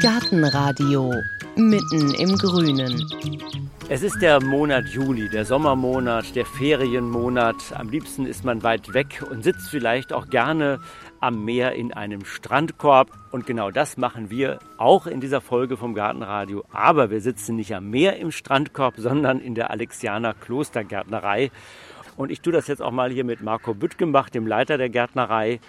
Gartenradio mitten im Grünen. Es ist der Monat Juli, der Sommermonat, der Ferienmonat. Am liebsten ist man weit weg und sitzt vielleicht auch gerne am Meer in einem Strandkorb. Und genau das machen wir auch in dieser Folge vom Gartenradio. Aber wir sitzen nicht am Meer im Strandkorb, sondern in der Alexianer Klostergärtnerei. Und ich tue das jetzt auch mal hier mit Marco Büttgembach, dem Leiter der Gärtnerei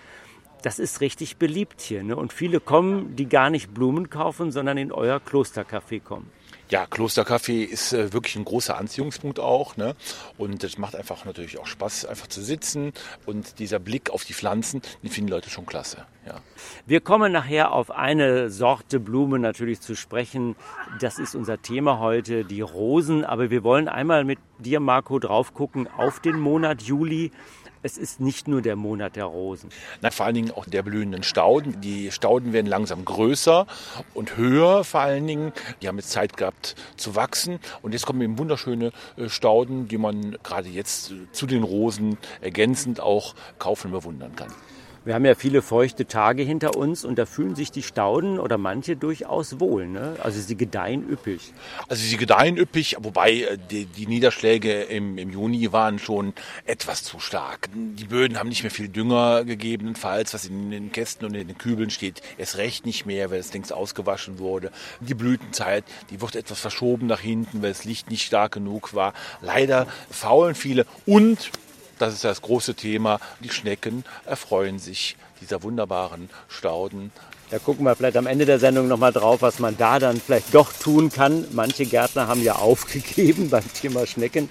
das ist richtig beliebt hier. Ne? Und viele kommen, die gar nicht Blumen kaufen, sondern in euer Klostercafé kommen. Ja, Klostercafé ist äh, wirklich ein großer Anziehungspunkt auch. Ne? Und es macht einfach natürlich auch Spaß, einfach zu sitzen. Und dieser Blick auf die Pflanzen, den finden Leute schon klasse. Ja. Wir kommen nachher auf eine Sorte Blume natürlich zu sprechen. Das ist unser Thema heute, die Rosen. Aber wir wollen einmal mit dir, Marco, drauf gucken auf den Monat Juli es ist nicht nur der Monat der Rosen. Na, vor allen Dingen auch der blühenden Stauden. Die Stauden werden langsam größer und höher vor allen Dingen. Die haben jetzt Zeit gehabt zu wachsen. Und jetzt kommen eben wunderschöne äh, Stauden, die man gerade jetzt zu den Rosen ergänzend auch kaufen und bewundern kann. Wir haben ja viele feuchte Tage hinter uns und da fühlen sich die Stauden oder manche durchaus wohl. Ne? Also sie gedeihen üppig. Also sie gedeihen üppig, wobei äh, die, die Niederschläge im, im, Juni waren schon etwas zu stark. Die Böden haben nicht mehr viel Dünger gegebenenfalls, was in den Kästen und in den Kübeln steht, erst recht nicht mehr, weil es längst ausgewaschen wurde. Die Blütenzeit, die wird etwas verschoben nach hinten, weil das Licht nicht stark genug war. Leider faulen viele und das ist das große Thema. Die Schnecken erfreuen sich dieser wunderbaren Stauden. Da gucken wir vielleicht am Ende der Sendung nochmal drauf, was man da dann vielleicht doch tun kann. Manche Gärtner haben ja aufgegeben beim Thema Schnecken.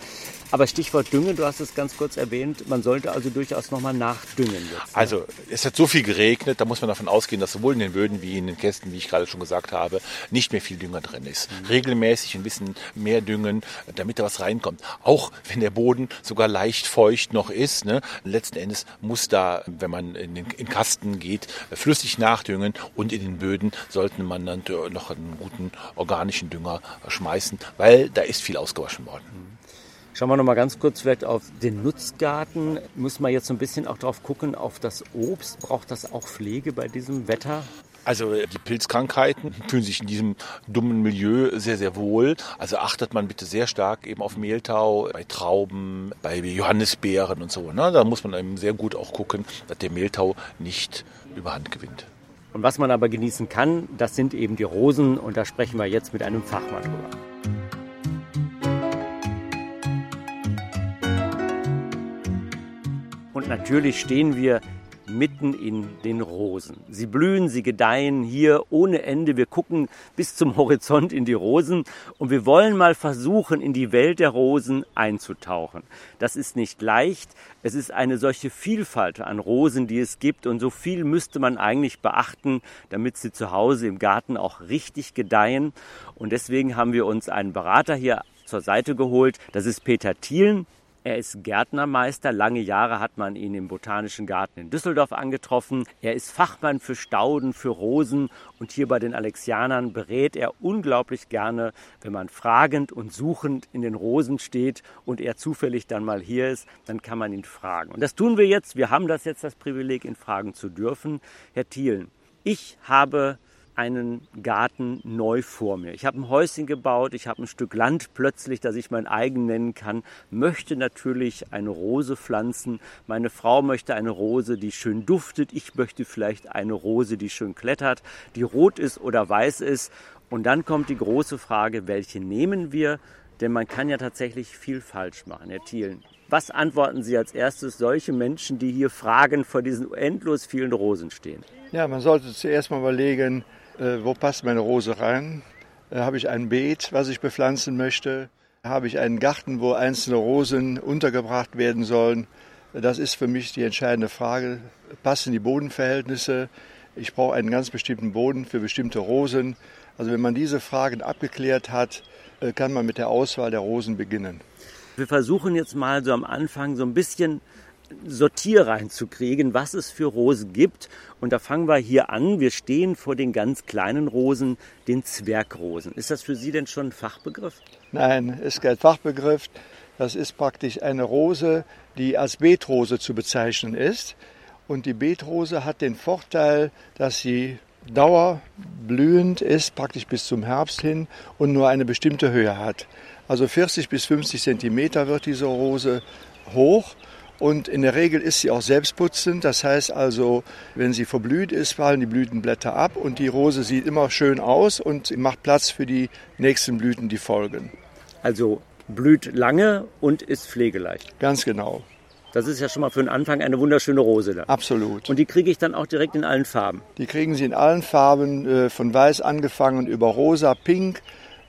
Aber Stichwort Düngen, du hast es ganz kurz erwähnt, man sollte also durchaus nochmal nachdüngen. Jetzt, ne? Also es hat so viel geregnet, da muss man davon ausgehen, dass sowohl in den Böden wie in den Kästen, wie ich gerade schon gesagt habe, nicht mehr viel Dünger drin ist. Mhm. Regelmäßig ein bisschen mehr düngen, damit da was reinkommt. Auch wenn der Boden sogar leicht feucht noch ist. Ne? Letzten Endes muss da, wenn man in den in Kasten geht, flüssig nachdüngen und in den Böden sollte man dann noch einen guten organischen Dünger schmeißen, weil da ist viel ausgewaschen worden. Mhm. Schauen wir noch mal ganz kurz vielleicht auf den Nutzgarten. Muss man jetzt so ein bisschen auch drauf gucken, auf das Obst. Braucht das auch Pflege bei diesem Wetter? Also die Pilzkrankheiten fühlen sich in diesem dummen Milieu sehr, sehr wohl. Also achtet man bitte sehr stark eben auf Mehltau, bei Trauben, bei Johannisbeeren und so. Ne? Da muss man eben sehr gut auch gucken, dass der Mehltau nicht überhand gewinnt. Und was man aber genießen kann, das sind eben die Rosen und da sprechen wir jetzt mit einem Fachmann drüber. Und natürlich stehen wir mitten in den Rosen. Sie blühen, sie gedeihen hier ohne Ende. Wir gucken bis zum Horizont in die Rosen und wir wollen mal versuchen, in die Welt der Rosen einzutauchen. Das ist nicht leicht. Es ist eine solche Vielfalt an Rosen, die es gibt und so viel müsste man eigentlich beachten, damit sie zu Hause im Garten auch richtig gedeihen. Und deswegen haben wir uns einen Berater hier zur Seite geholt. Das ist Peter Thielen. Er ist Gärtnermeister. Lange Jahre hat man ihn im Botanischen Garten in Düsseldorf angetroffen. Er ist Fachmann für Stauden, für Rosen und hier bei den Alexianern berät er unglaublich gerne, wenn man fragend und suchend in den Rosen steht und er zufällig dann mal hier ist, dann kann man ihn fragen. Und das tun wir jetzt. Wir haben das jetzt das Privileg, ihn fragen zu dürfen. Herr Thielen, ich habe einen Garten neu vor mir. Ich habe ein Häuschen gebaut, ich habe ein Stück Land plötzlich, das ich mein eigen nennen kann, möchte natürlich eine Rose pflanzen. Meine Frau möchte eine Rose, die schön duftet. Ich möchte vielleicht eine Rose, die schön klettert, die rot ist oder weiß ist. Und dann kommt die große Frage, welche nehmen wir? Denn man kann ja tatsächlich viel falsch machen, Herr Thielen. Was antworten Sie als erstes solche Menschen, die hier Fragen vor diesen endlos vielen Rosen stehen? Ja, man sollte zuerst mal überlegen, wo passt meine Rose rein? Äh, habe ich ein Beet, was ich bepflanzen möchte? Habe ich einen Garten, wo einzelne Rosen untergebracht werden sollen? Das ist für mich die entscheidende Frage. Passen die Bodenverhältnisse? Ich brauche einen ganz bestimmten Boden für bestimmte Rosen. Also wenn man diese Fragen abgeklärt hat, äh, kann man mit der Auswahl der Rosen beginnen. Wir versuchen jetzt mal so am Anfang so ein bisschen Sortier reinzukriegen, was es für Rosen gibt. Und da fangen wir hier an. Wir stehen vor den ganz kleinen Rosen, den Zwergrosen. Ist das für Sie denn schon ein Fachbegriff? Nein, ist kein Fachbegriff. Das ist praktisch eine Rose, die als Beetrose zu bezeichnen ist. Und die Beetrose hat den Vorteil, dass sie dauerblühend ist, praktisch bis zum Herbst hin und nur eine bestimmte Höhe hat. Also 40 bis 50 Zentimeter wird diese Rose hoch und in der Regel ist sie auch selbstputzend. Das heißt also, wenn sie verblüht ist, fallen die Blütenblätter ab und die Rose sieht immer schön aus und macht Platz für die nächsten Blüten, die folgen. Also blüht lange und ist pflegeleicht. Ganz genau. Das ist ja schon mal für den Anfang eine wunderschöne Rose. Dann. Absolut. Und die kriege ich dann auch direkt in allen Farben. Die kriegen Sie in allen Farben, äh, von weiß angefangen über rosa, pink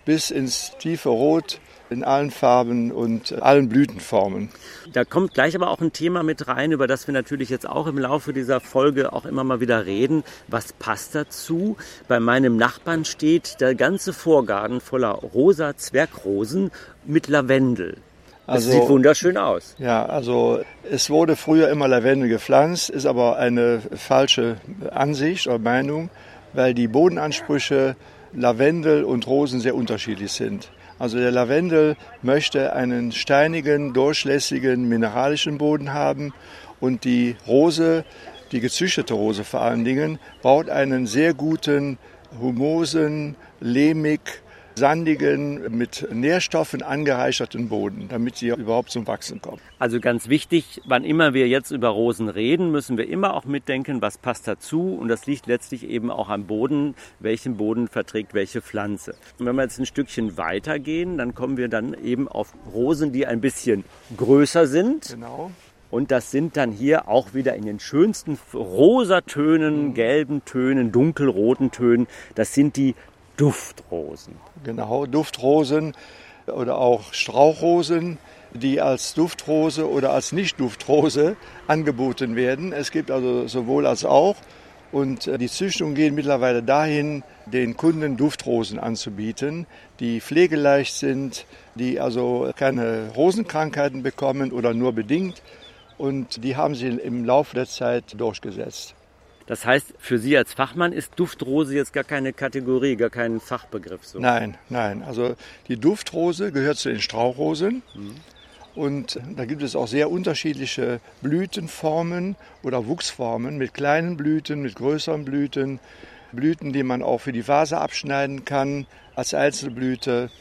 bis ins tiefe Rot in allen Farben und allen Blütenformen. Da kommt gleich aber auch ein Thema mit rein, über das wir natürlich jetzt auch im Laufe dieser Folge auch immer mal wieder reden. Was passt dazu? Bei meinem Nachbarn steht der ganze Vorgarten voller rosa Zwergrosen mit Lavendel. Das Also- sieht wunderschön aus. Ja, also es wurde früher immer Lavendel gepflanzt, ist aber eine falsche Ansicht oder Meinung, weil die Bodenansprüche Lavendel und Rosen sehr unterschiedlich sind. Also der Lavendel möchte einen steinigen, durchlässigen, mineralischen Boden haben. Und die Rose, die gezüchtete Rose vor allen Dingen, braucht einen sehr guten, humosen, lehmig, sandigen, mit Nährstoffen angereicherten Boden, damit sie überhaupt zum Wachsen kommt. Also ganz wichtig, wann immer wir jetzt über Rosen reden, müssen wir immer auch mitdenken, was passt dazu. Und das liegt letztlich eben auch am Boden, welchen Boden verträgt welche Pflanze. Und wenn wir jetzt ein Stückchen weitergehen, dann kommen wir dann eben auf Rosen, die ein bisschen größer sind. Genau. Und das sind dann hier auch wieder in den schönsten Rosatönen, gelben Tönen, dunkelroten Tönen. Das sind die Duftrosen. Genau, Duftrosen oder auch Strauchrosen, die als Duftrose oder als Nicht-Duftrose angeboten werden. Es gibt also sowohl als auch. Und äh, die Züchtungen gehen mittlerweile dahin, den Kunden Duftrosen anzubieten, die pflegeleicht sind, die also keine Rosenkrankheiten bekommen oder nur bedingt. Und die haben sich im Laufe der Zeit durchgesetzt. Das heißt, für Sie als Fachmann ist Duftrose jetzt gar keine Kategorie, gar kein Fachbegriff. So. Nein, nein. Also die Duftrose gehört zu den Strauchrosen. Und da gibt es auch sehr unterschiedliche Blütenformen oder Wuchsformen mit kleinen Blüten, mit größeren Blüten. Blüten, die man auch für die Vase abschneiden kann als Einzelblüte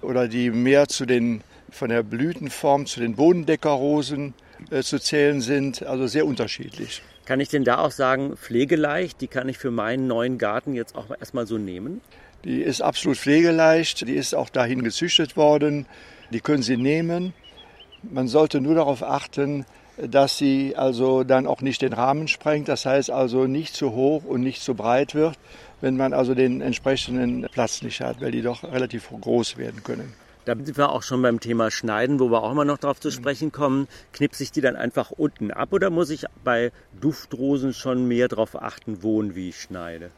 oder die mehr zu den, von der Blütenform zu den Bodendeckerrosen äh, zu zählen sind. Also sehr unterschiedlich. Kann ich denn da auch sagen, pflegeleicht, die kann ich für meinen neuen Garten jetzt auch erstmal so nehmen? Die ist absolut pflegeleicht, die ist auch dahin gezüchtet worden. Die können Sie nehmen. Man sollte nur darauf achten, dass sie also dann auch nicht den Rahmen sprengt. Das heißt also nicht zu hoch und nicht zu breit wird, wenn man also den entsprechenden Platz nicht hat, weil die doch relativ groß werden können. Da sind wir auch schon beim Thema Schneiden, wo wir auch immer noch darauf zu sprechen kommen. Knipse ich die dann einfach unten ab oder muss ich bei Duftrosen schon mehr darauf achten, wo und wie ich schneide?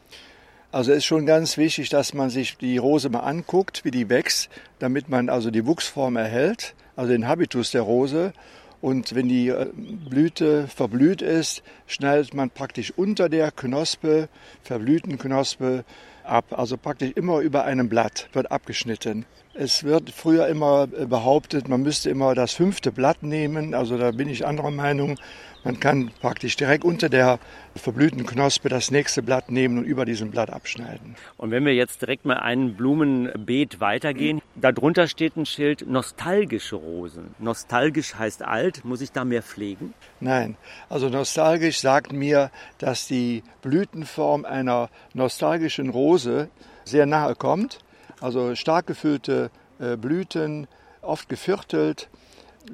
Also es ist schon ganz wichtig, dass man sich die Rose mal anguckt, wie die wächst, damit man also die Wuchsform erhält, also den Habitus der Rose. Und wenn die äh, Blüte verblüht ist, schneidet man praktisch unter der Knospe, verblühten Knospe, ab. Also praktisch immer über einem Blatt wird abgeschnitten. Es wird früher immer äh, behauptet, man müsste immer das fünfte Blatt nehmen. Also da bin ich anderer Meinung. Man kann praktisch direkt unter der verblühten Knospe das nächste Blatt nehmen und über diesem Blatt abschneiden. Und wenn wir jetzt direkt mal ein Blumenbeet weitergehen, darunter steht ein Schild nostalgische Rosen. Nostalgisch heißt alt, muss ich da mehr pflegen? Nein, also nostalgisch sagt mir, dass die Blütenform einer nostalgischen Rose sehr nahe kommt. Also stark gefüllte äh, Blüten, oft geviertelt,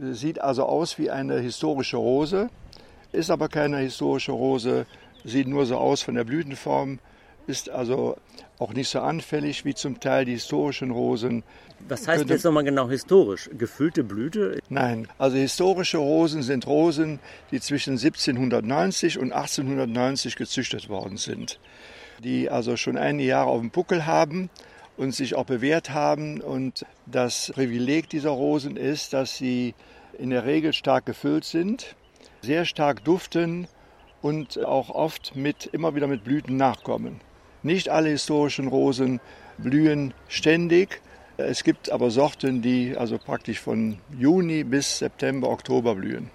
äh, sieht also aus wie eine historische Rose, ist aber keine historische Rose, sieht nur so aus von der Blütenform, ist also auch nicht so anfällig wie zum Teil die historischen Rosen. Was heißt Könnte- jetzt nochmal genau historisch? Gefüllte Blüte? Nein, also historische Rosen sind Rosen, die zwischen 1790 und 1890 gezüchtet worden sind, die also schon einige Jahre auf dem Buckel haben und sich auch bewährt haben. Und das Privileg dieser Rosen ist, dass sie in der Regel stark gefüllt sind, sehr stark duften und auch oft mit, immer wieder mit Blüten nachkommen. Nicht alle historischen Rosen blühen ständig. Es gibt aber Sorten, die also praktisch von Juni bis September, Oktober blühen.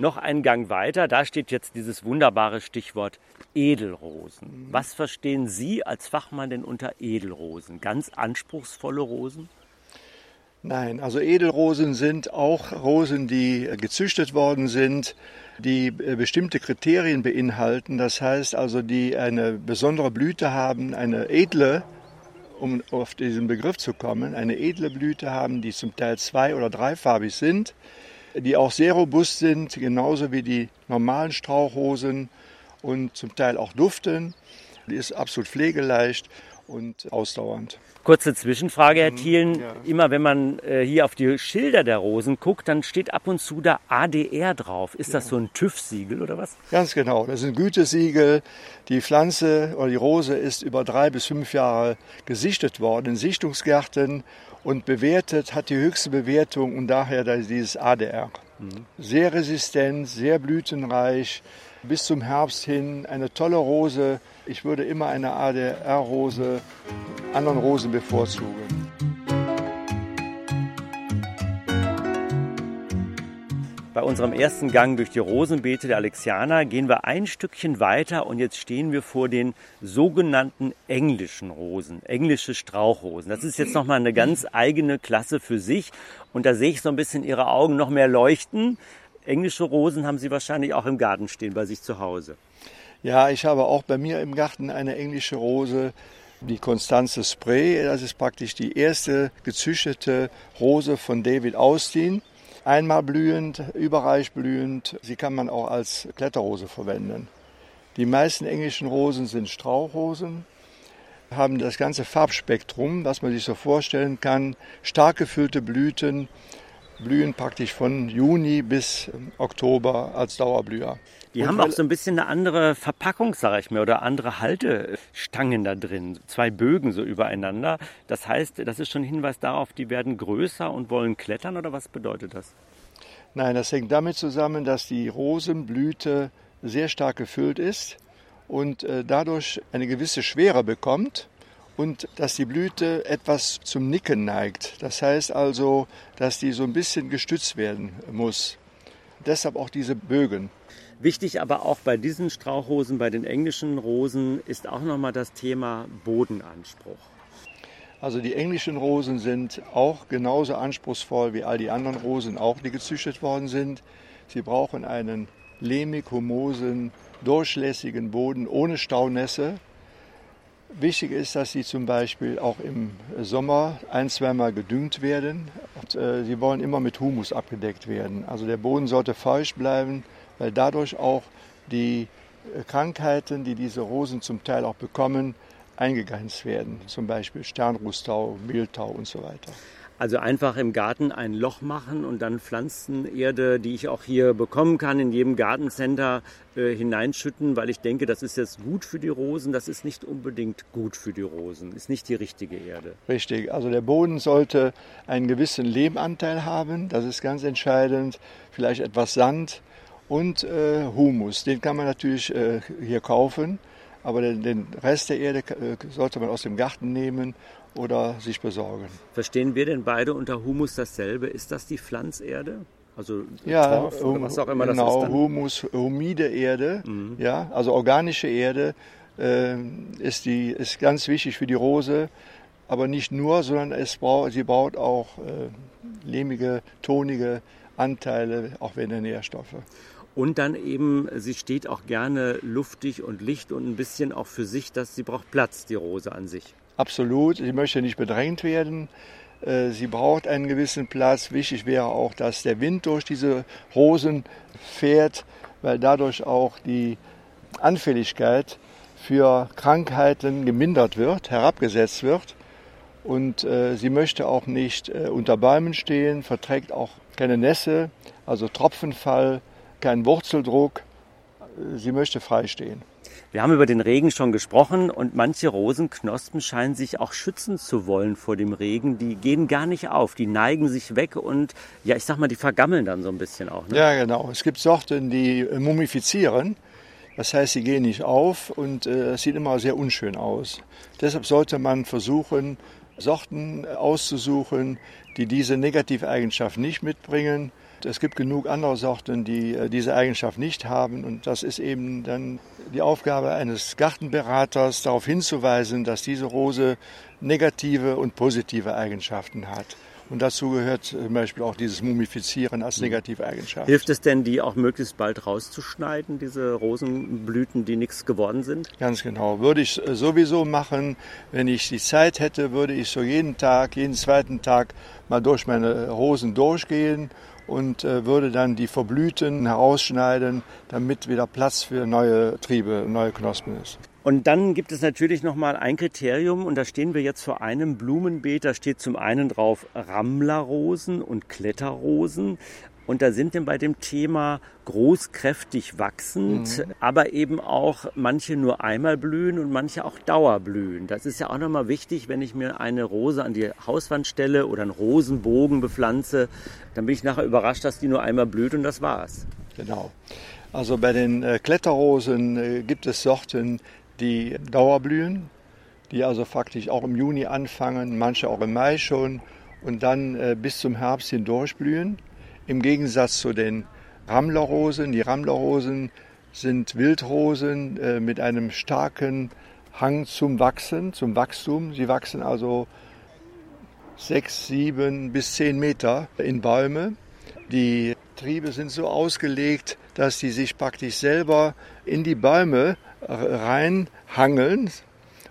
Noch einen Gang weiter. Da steht jetzt dieses wunderbare Stichwort Edelrosen. Was verstehen Sie als Fachmann denn unter Edelrosen? Ganz anspruchsvolle Rosen? Nein, also Edelrosen sind auch Rosen, die gezüchtet worden sind, die äh, bestimmte Kriterien beinhalten. Das heißt also, die eine besondere Blüte haben, eine edle, um auf diesen Begriff zu kommen, eine edle Blüte haben, die zum Teil zwei- oder dreifarbig sind, die auch sehr robust sind, genauso wie die normalen Strauchrosen und zum Teil auch duften. Die ist absolut pflegeleicht und ausdauernd. Kurze Zwischenfrage, Herr Thielen. Ja. Immer wenn man äh, hier auf die Schilder der Rosen guckt, dann steht ab und zu da ADR drauf. Ist das so ein TÜV-Siegel oder was? Ganz genau. Das ist ein Gütesiegel. Die Pflanze oder die Rose ist über drei bis fünf Jahre gesichtet worden in Sichtungsgärten und bewertet, hat die höchste Bewertung und daher dieses ADR. Mhm. Sehr resistent, sehr blütenreich, bis zum Herbst hin eine tolle Rose. Ich würde immer eine ADR-Rose anderen Rosen bevorzugen. Bei unserem ersten Gang durch die Rosenbeete der Alexianer gehen wir ein Stückchen weiter und jetzt stehen wir vor den sogenannten englischen Rosen, englische Strauchrosen. Das ist jetzt nochmal eine ganz eigene Klasse für sich und da sehe ich so ein bisschen Ihre Augen noch mehr leuchten. Englische Rosen haben Sie wahrscheinlich auch im Garten stehen bei sich zu Hause. Ja, ich habe auch bei mir im Garten eine englische Rose, die Constance Spray. Das ist praktisch die erste gezüchtete Rose von David Austin. Einmal blühend, überreich blühend. Sie kann man auch als Kletterrose verwenden. Die meisten englischen Rosen sind Strauchrosen, haben das ganze Farbspektrum, was man sich so vorstellen kann. Stark gefüllte Blüten, blühen praktisch von Juni bis Oktober als Dauerblüher. Die haben auch so ein bisschen eine andere Verpackung, sage ich mir, oder andere Haltestangen da drin. Zwei Bögen so übereinander. Das heißt, das ist schon ein Hinweis darauf, die werden größer und wollen klettern oder was bedeutet das? Nein, das hängt damit zusammen, dass die Rosenblüte sehr stark gefüllt ist und äh, dadurch eine gewisse Schwere bekommt und dass die Blüte etwas zum Nicken neigt. Das heißt also, dass die so ein bisschen gestützt werden muss. Deshalb auch diese Bögen. Wichtig aber auch bei diesen Strauchrosen, bei den englischen Rosen, ist auch nochmal das Thema Bodenanspruch. Also die englischen Rosen sind auch genauso anspruchsvoll wie all die anderen Rosen, auch die gezüchtet worden sind. Sie brauchen einen lehmig, humosen, durchlässigen Boden ohne Staunässe. Wichtig ist, dass sie zum Beispiel auch im Sommer ein, zweimal gedüngt werden. Äh, sie wollen immer mit Humus abgedeckt werden. Also der Boden sollte feucht bleiben, weil dadurch auch die äh, Krankheiten, die diese Rosen zum Teil auch bekommen, eingegrenzt werden. Zum Beispiel Sternrußtau, Mehltau und so weiter. Also einfach im Garten ein Loch machen und dann Pflanzenerde, die ich auch hier bekommen kann, in jedem Gartencenter äh, hineinschütten, weil ich denke, das ist jetzt gut für die Rosen. Das ist nicht unbedingt gut für die Rosen, ist nicht die richtige Erde. Richtig, also der Boden sollte einen gewissen Lehmanteil haben, das ist ganz entscheidend. Vielleicht etwas Sand, und äh, Humus. Den kann man natürlich äh, hier kaufen, aber den, den Rest der Erde äh, sollte man aus dem Garten nehmen oder sich besorgen. Verstehen wir denn beide unter Humus dasselbe? Ist das die Pflanzerde? Also ja, Torf, oder was auch immer genau, das ist. Genau, Humus, humide Erde, mhm. ja, also organische Erde äh, ist, die, ist ganz wichtig für die Rose, aber nicht nur, sondern es braucht, sie braucht auch äh, lehmige, tonige Anteile, auch wenn der Nährstoffe. Und dann eben, sie steht auch gerne luftig und licht und ein bisschen auch für sich, dass sie braucht Platz, die Rose an sich. Absolut, sie möchte nicht bedrängt werden. Äh, sie braucht einen gewissen Platz. Wichtig wäre auch, dass der Wind durch diese Rosen fährt, weil dadurch auch die Anfälligkeit für Krankheiten gemindert wird, herabgesetzt wird. Und äh, sie möchte auch nicht äh, unter Bäumen stehen, verträgt auch keine Nässe, also Tropfenfall keinen Wurzeldruck. Sie möchte frei stehen. Wir haben über den Regen schon gesprochen und manche Rosenknospen scheinen sich auch schützen zu wollen vor dem Regen. Die gehen gar nicht auf, die neigen sich weg und ja, ich sag mal, die vergammeln dann so ein bisschen auch. Ne? Ja, genau. Es gibt Sorten, die mumifizieren. Das heißt, sie gehen nicht auf und äh, es sieht immer sehr unschön aus. Deshalb sollte man versuchen, Sorten auszusuchen, die diese Negativeigenschaft nicht mitbringen Es gibt genug andere Sorten, die äh, diese Eigenschaft nicht haben. Und das ist eben dann die Aufgabe eines Gartenberaters, darauf hinzuweisen, dass diese Rose negative und positive Eigenschaften hat. Und dazu gehört zum Beispiel auch dieses Mumifizieren als negative Eigenschaft. Hilft es denn, die auch möglichst bald rauszuschneiden, diese Rosenblüten, die nichts geworden sind? Ganz genau. Würde ich äh, sowieso machen. Wenn ich die Zeit hätte, würde ich so jeden Tag, jeden zweiten Tag mal durch meine Rosen durchgehen und äh, würde dann die Verblühten herausschneiden, damit wieder Platz für neue Triebe, neue Knospen ist. Und dann gibt es natürlich noch mal ein Kriterium und da stehen wir jetzt vor einem Blumenbeet. Da steht zum einen drauf Rammlerrosen und Kletterrosen. Und da sind wir bei dem Thema großkräftig wachsend, mhm. aber eben auch manche nur einmal blühen und manche auch dauerblühen. Das ist ja auch nochmal wichtig, wenn ich mir eine Rose an die Hauswand stelle oder einen Rosenbogen bepflanze, dann bin ich nachher überrascht, dass die nur einmal blüht und das war's. Genau. Also bei den äh, Kletterrosen äh, gibt es Sorten, die Dauerblühen, die also faktisch auch im Juni anfangen, manche auch im Mai schon und dann äh, bis zum Herbst hindurch blühen. Im Gegensatz zu den Rammlerrosen. Die Rammlerrosen sind Wildrosen äh, mit einem starken Hang zum Wachsen, zum Wachstum. Sie wachsen also sechs, sieben bis zehn Meter in Bäume. Die Triebe sind so ausgelegt, dass sie sich praktisch selber in die Bäume reinhangeln.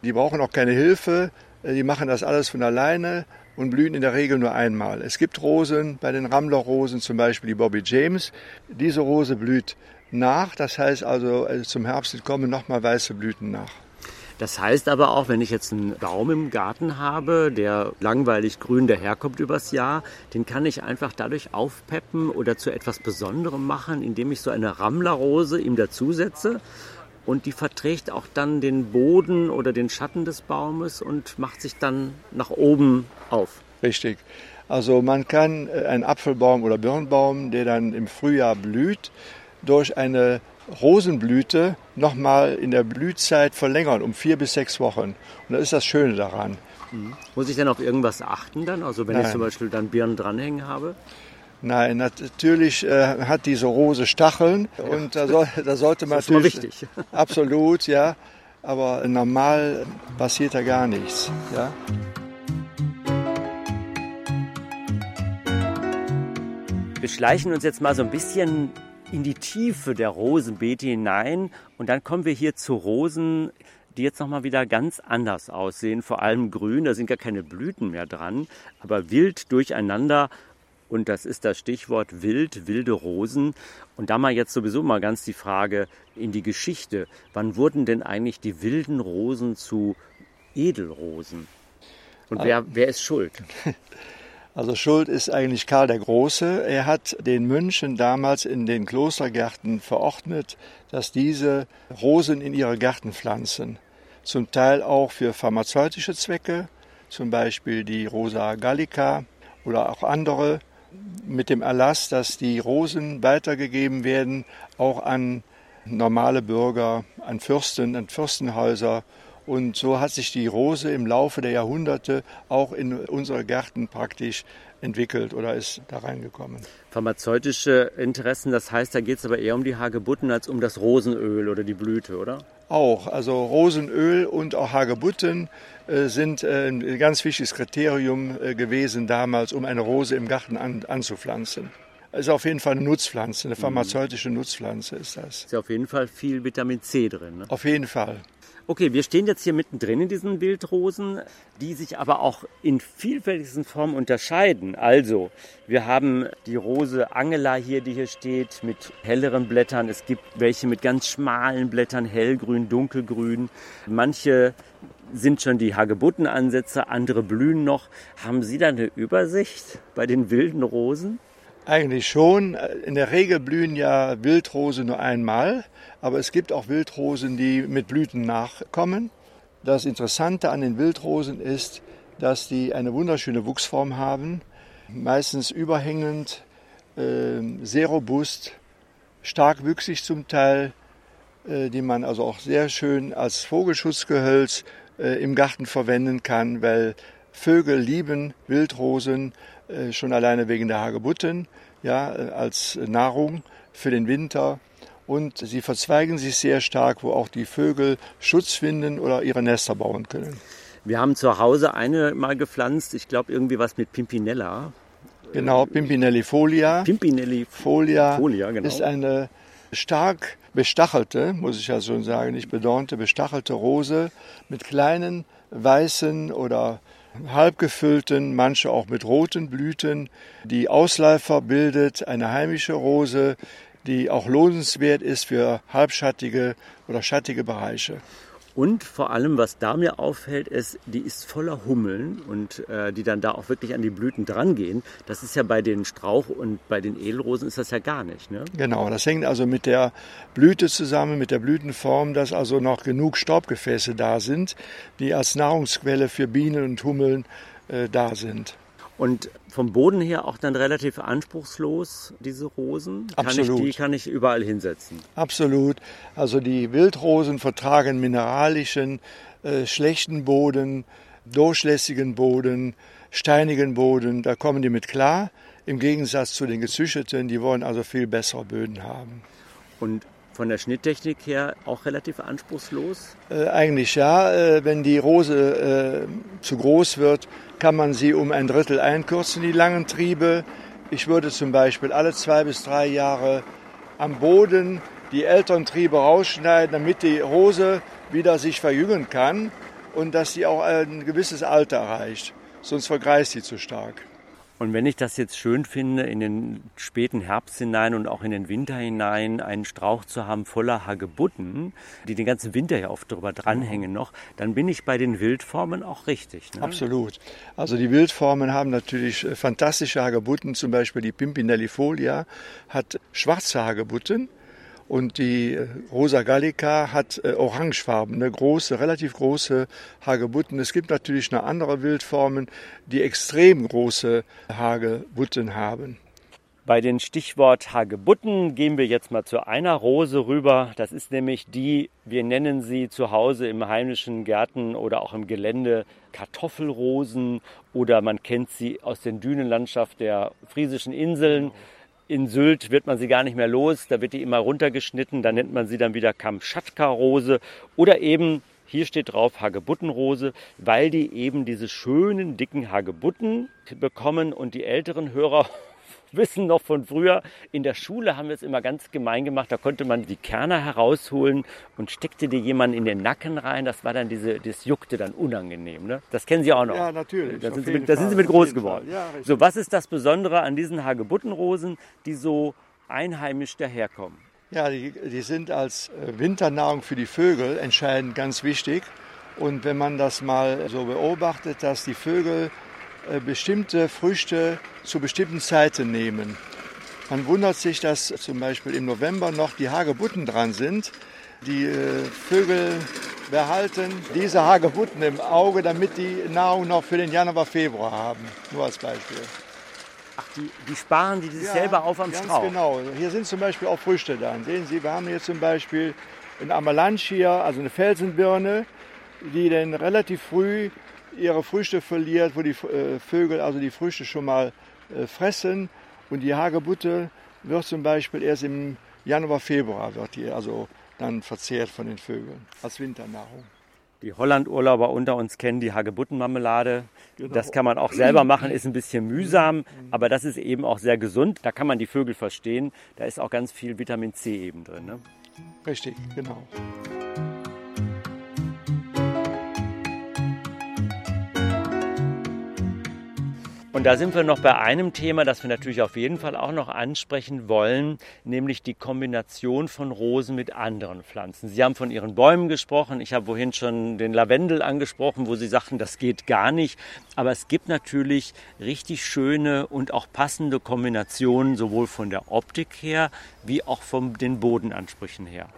Die brauchen auch keine Hilfe, die machen das alles von alleine und blühen in der Regel nur einmal. Es gibt Rosen, bei den Rammlerrosen zum Beispiel die Bobby James. Diese Rose blüht nach, das heißt also äh, zum Herbst kommen nochmal weiße Blüten nach. Das heißt aber auch, wenn ich jetzt einen Baum im Garten habe, der langweilig grün daherkommt übers Jahr, den kann ich einfach dadurch aufpeppen oder zu etwas Besonderem machen, indem ich so eine Rammlerrose ihm dazusetze und die verträgt auch dann den Boden oder den Schatten des Baumes und macht sich dann nach oben auf. Richtig. Also man kann äh, einen Apfelbaum oder Birnbaum, der dann im Frühjahr blüht, durch eine Rosenblüte nochmal in der Blühzeit verlängern um vier bis sechs Wochen. Und das ist das Schöne daran. Mhm. Muss ich denn auf irgendwas achten dann? Also wenn Nein. ich zum Beispiel dann Birnen dranhängen habe? Nein, natürlich äh, hat diese Rose Stacheln und da, soll, da sollte man das ist natürlich wichtig. absolut, ja. Aber normal passiert da gar nichts, ja. Wir schleichen uns jetzt mal so ein bisschen in die Tiefe der Rosenbeete hinein und dann kommen wir hier zu Rosen, die jetzt nochmal wieder ganz anders aussehen, vor allem grün, da sind gar keine Blüten mehr dran, aber wild durcheinander und das ist das Stichwort wild, wilde Rosen. Und da mal jetzt sowieso mal ganz die Frage in die Geschichte. Wann wurden denn eigentlich die wilden Rosen zu Edelrosen? Und wer, wer ist schuld? Also schuld ist eigentlich Karl der Große. Er hat den Mönchen damals in den Klostergärten verordnet, dass diese Rosen in ihre Gärten pflanzen. Zum Teil auch für pharmazeutische Zwecke, zum Beispiel die Rosa gallica oder auch andere mit dem Erlass, dass die Rosen weitergegeben werden, auch an normale Bürger, an Fürsten, an Fürstenhäuser. Und so hat sich die Rose im Laufe der Jahrhunderte auch in unsere Gärten praktisch entwickelt oder ist da reingekommen. Pharmazeutische Interessen, das heißt, da geht es aber eher um die Hagebutten als um das Rosenöl oder die Blüte, oder? Auch, also Rosenöl und auch Hagebutten äh, sind äh, ein ganz wichtiges Kriterium äh, gewesen damals, um eine Rose im Garten an, anzupflanzen. Es ist auf jeden Fall eine Nutzpflanze, eine mhm. pharmazeutische Nutzpflanze ist das. Ist auf jeden Fall viel Vitamin C drin. Ne? Auf jeden Fall. Okay, wir stehen jetzt hier mittendrin in diesen Wildrosen, die sich aber auch in vielfältigsten Formen unterscheiden. Also, wir haben die Rose Angela hier, die hier steht, mit helleren Blättern. Es gibt welche mit ganz schmalen Blättern, hellgrün, dunkelgrün. Manche sind schon die Hagebuttenansätze, andere blühen noch. Haben Sie da eine Übersicht bei den wilden Rosen? Eigentlich schon. In der Regel blühen ja Wildrosen nur einmal, aber es gibt auch Wildrosen, die mit Blüten nachkommen. Das Interessante an den Wildrosen ist, dass die eine wunderschöne Wuchsform haben, meistens überhängend, äh, sehr robust, starkwüchsig zum Teil, äh, die man also auch sehr schön als Vogelschutzgehölz äh, im Garten verwenden kann, weil Vögel lieben Wildrosen schon alleine wegen der Hagebutten. ja, als Nahrung für den Winter. Und sie verzweigen sich sehr stark, wo auch die Vögel Schutz finden oder ihre Nester bauen können. Wir haben zu Hause eine mal gepflanzt, ich glaube irgendwie was mit Pimpinella. Genau, Pimpinellifolia. Pimpinellifolia Folia, genau. ist eine stark bestachelte, muss ich ja schon sagen, nicht bedornte, bestachelte Rose mit kleinen weißen oder halbgefüllten, manche auch mit roten Blüten. Die Ausläufer bildet eine heimische Rose, die auch lohnenswert ist für halbschattige oder schattige Bereiche. Und vor allem, was da mir auffällt, ist, die ist voller Hummeln und äh, die dann da auch wirklich an die Blüten drangehen. Das ist ja bei den Strauch- und bei den Edelrosen ist das ja gar nicht. Ne? Genau, das hängt also mit der Blüte zusammen, mit der Blütenform, dass also noch genug Staubgefäße da sind, die als Nahrungsquelle für Bienen und Hummeln äh, da sind. Und vom Boden her auch dann relativ anspruchslos, diese Rosen. Absolut. Kann ich, die kann ich überall hinsetzen. Absolut. Also die Wildrosen vertragen mineralischen, äh, schlechten Boden, durchlässigen Boden, steinigen Boden. Da kommen die mit klar. Im Gegensatz zu den gezüchteten, die wollen also viel bessere Böden haben. Und von der Schnitttechnik her auch relativ anspruchslos? Äh, eigentlich ja. Äh, wenn die Rose äh, zu groß wird, kann man sie um ein Drittel einkürzen, die langen Triebe. Ich würde zum Beispiel alle zwei bis drei Jahre am Boden die älteren Triebe rausschneiden, damit die Rose wieder sich verjüngen kann und dass sie auch ein gewisses Alter erreicht. Sonst vergreist sie zu stark. Und wenn ich das jetzt schön finde, in den späten Herbst hinein und auch in den Winter hinein einen Strauch zu haben voller Hagebutten, die den ganzen Winter ja oft drüber dranhängen noch, dann bin ich bei den Wildformen auch richtig. Ne? Absolut. Also die Wildformen haben natürlich äh, fantastische Hagebutten, zum Beispiel die Pimpinellifolia hat schwarze Hagebutten und die äh, Rosa Gallica hat äh, orangefarbene, große, relativ große Hagebutten. Es gibt natürlich noch andere Wildformen, die extrem große Hagebutten haben. Bei den Stichwort Hagebutten gehen wir jetzt mal zu einer Rose rüber. Das ist nämlich die, wir nennen sie zu Hause im heimischen Gärten oder auch im Gelände Kartoffelrosen oder man kennt sie aus den Dünenlandschaft der friesischen Inseln. In Sylt wird man sie gar nicht mehr los, da wird die immer runtergeschnitten, da nennt man sie dann wieder Kamtschatka-Rose. Oder eben, hier steht drauf Hagebuttenrose, weil die eben diese schönen dicken Hagebutten bekommen und die älteren Hörer wissen noch von früher, in der Schule haben wir es immer ganz gemein gemacht. Da konnte man die Kerner herausholen und steckte dir jemanden in den Nacken rein. Das war dann diese, das juckte dann unangenehm. Ne? Das kennen Sie auch noch. Ja, natürlich. Da sind, Sie mit, da sind Sie mit groß geworden. Ja, so, was ist das Besondere an diesen Hagebuttenrosen, die so einheimisch daherkommen? Ja, die, die sind als äh, Winternahrung für die Vögel entscheidend ganz wichtig. Und wenn man das mal so beobachtet, dass die Vögel bestimmte Früchte zu bestimmten Zeiten nehmen. Man wundert sich, dass zum Beispiel im November noch die Hagebutten dran sind. Die äh, Vögel behalten diese Hagebutten im Auge, damit die Nahrung noch für den Januar, Februar haben. Nur als Beispiel. Ach, die, die sparen die sich ja, selber auf am ganz Strauch? genau. Hier sind zum Beispiel auch Früchte da. Sehen Sie, wir haben hier zum Beispiel ein Amalanchia, also eine Felsenbirne, die dann relativ früh ihre Früchte verliert, wo die äh, Vögel also die Früchte schon mal äh, fressen. Und die Hagebutte wird zum Beispiel erst im Januar, Februar wird die also dann verzehrt von den Vögeln als Winternahrung. Die Hollandurlauber unter uns kennen die Hagebuttenmarmelade. Genau. Das kann man auch selber machen, ist ein bisschen mühsam, aber das ist eben auch sehr gesund. Da kann man die Vögel verstehen. Da ist auch ganz viel Vitamin C eben drin. Ne? Richtig, genau. Und da sind wir noch bei einem Thema, das wir natürlich auf jeden Fall auch noch ansprechen wollen, nämlich die Kombination von Rosen mit anderen Pflanzen. Sie haben von Ihren Bäumen gesprochen. Ich habe vorhin schon den Lavendel angesprochen, wo Sie sagten, das geht gar nicht. Aber es gibt natürlich richtig schöne und auch passende Kombinationen, sowohl von der Optik her wie auch von den Bodenansprüchen her.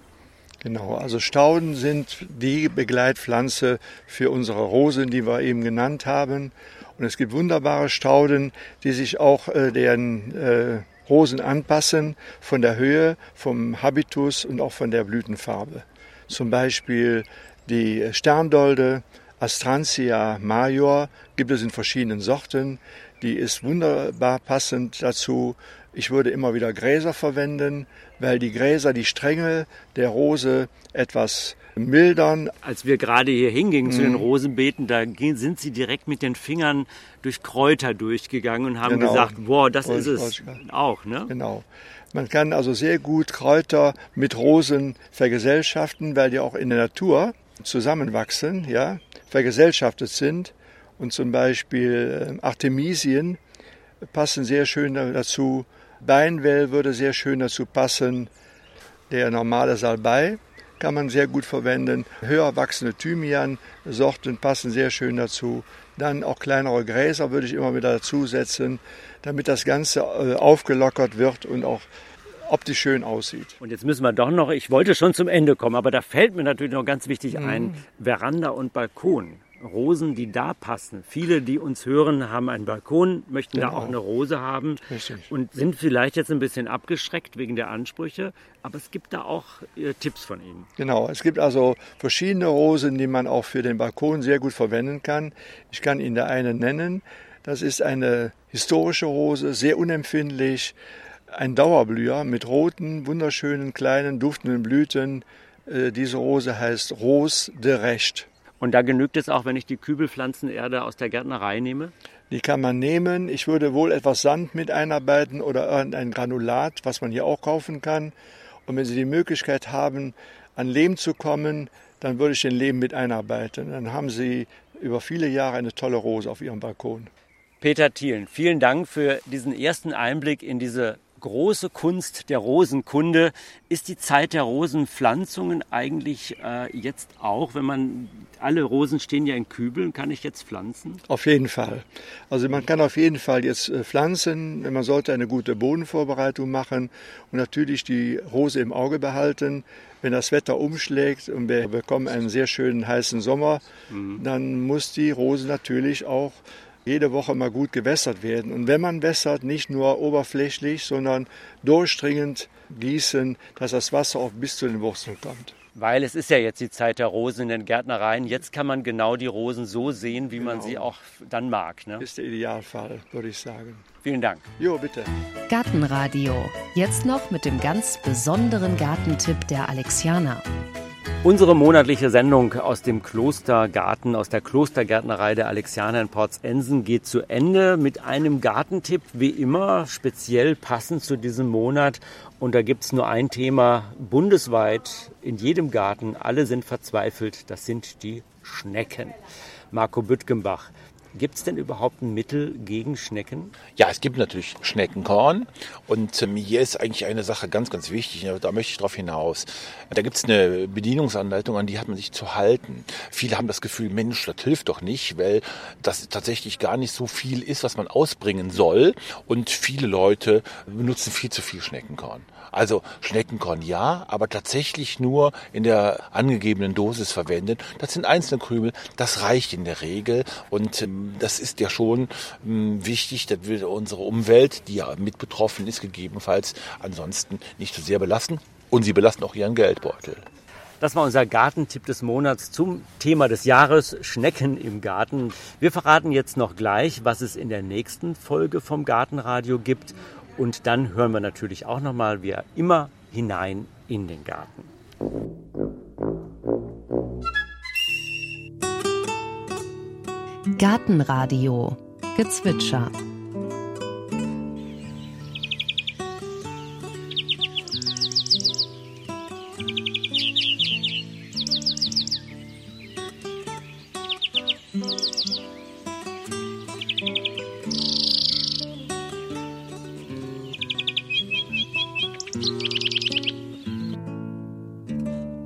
Genau, also Stauden sind die Begleitpflanze für unsere Rosen, die wir eben genannt haben. Und es gibt wunderbare Stauden, die sich auch äh, deren äh, Rosen anpassen von der Höhe, vom Habitus und auch von der Blütenfarbe. Zum Beispiel die Sterndolde, Astrantia major gibt es in verschiedenen Sorten. Die ist wunderbar passend dazu. Ich würde immer wieder Gräser verwenden, weil die Gräser die Stränge der Rose etwas mildern. Als wir gerade hier hingingen zu den Rosenbeeten, da sind sie direkt mit den Fingern durch Kräuter durchgegangen und haben Genau. gesagt, boah, das Wollte ist es gerade. auch, ne? Genau. Man kann also sehr gut Kräuter mit Rosen vergesellschaften, weil die auch in der Natur zusammenwachsen, ja, vergesellschaftet sind. Und zum Beispiel äh, Artemisien passen sehr schön dazu. Beinwell würde sehr schön dazu passen. Der normale Salbei kann man sehr gut verwenden. Höher wachsende Thymian-Sorten passen sehr schön dazu. Dann auch kleinere Gräser würde ich immer wieder dazusetzen, damit das Ganze äh, aufgelockert wird und auch optisch schön aussieht. Und jetzt müssen wir doch noch, ich wollte schon zum Ende kommen, aber da fällt mir natürlich noch ganz wichtig Mhm. ein, Veranda und Balkon. Rosen, die da passen. Viele, die uns hören, haben einen Balkon, möchten da Genau. auch eine Rose haben Richtig. und sind vielleicht jetzt ein bisschen abgeschreckt wegen der Ansprüche. Aber es gibt da auch äh, Tipps von Ihnen. Genau, es gibt also verschiedene Rosen, die man auch für den Balkon sehr gut verwenden kann. Ich kann Ihnen da eine nennen. Das ist eine historische Rose, sehr unempfindlich, ein Dauerblüher mit roten, wunderschönen, kleinen, duftenden Blüten. Äh, Diese Rose heißt Rose de Recht. Und da genügt es auch, wenn ich die Kübelpflanzenerde aus der Gärtnerei nehme. Die kann man nehmen. Ich würde wohl etwas Sand mit einarbeiten oder irgendein Granulat, was man hier auch kaufen kann. Und wenn Sie die Möglichkeit haben, an Lehm zu kommen, dann würde ich den Lehm mit einarbeiten. Dann haben Sie über viele Jahre eine tolle Rose auf Ihrem Balkon. Peter Thielen, vielen Dank für diesen ersten Einblick in diese große Kunst der Rosenkunde. Ist die Zeit der Rosenpflanzungen eigentlich äh, jetzt auch, wenn man alle Rosen stehen ja in Kübeln, kann ich jetzt pflanzen? Auf jeden Fall. Also man kann auf jeden Fall jetzt äh, pflanzen. Man sollte eine gute Bodenvorbereitung machen und natürlich die Rose im Auge behalten. Wenn das Wetter umschlägt und wir bekommen einen sehr schönen heißen Sommer, dann muss die Rose natürlich auch jede Woche mal gut gewässert werden. Und wenn man wässert, nicht nur oberflächlich, sondern durchdringend gießen, dass das Wasser auch bis zu den Wurzeln kommt. Weil es ist ja jetzt die Zeit der Rosen in den Gärtnereien. Jetzt kann man genau die Rosen so sehen, wie man sie auch dann mag. Ne? Ist der Idealfall, würde ich sagen. Vielen Dank. Jo, bitte. Gartenradio. Jetzt noch mit dem ganz besonderen Gartentipp der Alexianer. Unsere monatliche Sendung aus dem Klostergarten, aus der Klostergärtnerei der Alexianer in Porzensen geht zu Ende mit einem Gartentipp, wie immer, speziell passend zu diesem Monat. Und da gibt's nur ein Thema bundesweit in jedem Garten. Alle sind verzweifelt. Das sind die Schnecken. Marco Büttgenbach. Gibt's denn überhaupt ein Mittel gegen Schnecken? Ja, es gibt natürlich Schneckenkorn und ähm, hier ist eigentlich eine Sache ganz, ganz wichtig, da möchte ich darauf hinaus. Da gibt es eine Bedienungsanleitung, an die hat man sich zu halten. Viele haben das Gefühl, Mensch, das hilft doch nicht, weil das tatsächlich gar nicht so viel ist, was man ausbringen soll und viele Leute benutzen viel zu viel Schneckenkorn. Also Schneckenkorn ja, aber tatsächlich nur in der angegebenen Dosis verwenden. Das sind einzelne Krümel, das reicht in der Regel und ähm, das ist ja schon ähm, wichtig, dass wir unsere Umwelt, die ja mit betroffen ist, gegebenenfalls ansonsten nicht zu sehr belasten und sie belasten auch ihren Geldbeutel. Das war unser Gartentipp des Monats zum Thema des Jahres Schnecken im Garten. Wir verraten jetzt noch gleich, was es in der nächsten Folge vom Gartenradio gibt. Und dann hören wir natürlich auch noch mal, wie immer, hinein in den Garten. Gartenradio. Gezwitscher.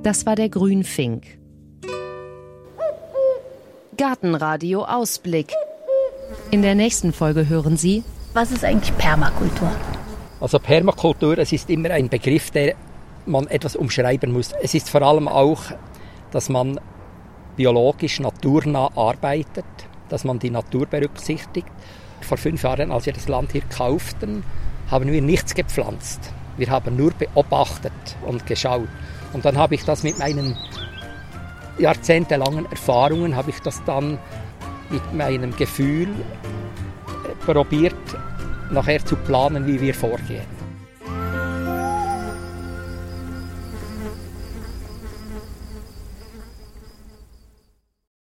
Das war der Grünfink. Gartenradio Ausblick. In der nächsten Folge hören Sie Was ist eigentlich Permakultur? Also Permakultur, es ist immer ein Begriff, der man etwas umschreiben muss. Es ist vor allem auch, dass man biologisch naturnah arbeitet, dass man die Natur berücksichtigt. Vor fünf Jahren, als wir das Land hier kauften, haben wir nichts gepflanzt. Wir haben nur beobachtet und geschaut. Und dann habe ich das mit meinen jahrzehntelangen Erfahrungen habe ich das dann mit meinem Gefühl äh, probiert, nachher zu planen, wie wir vorgehen.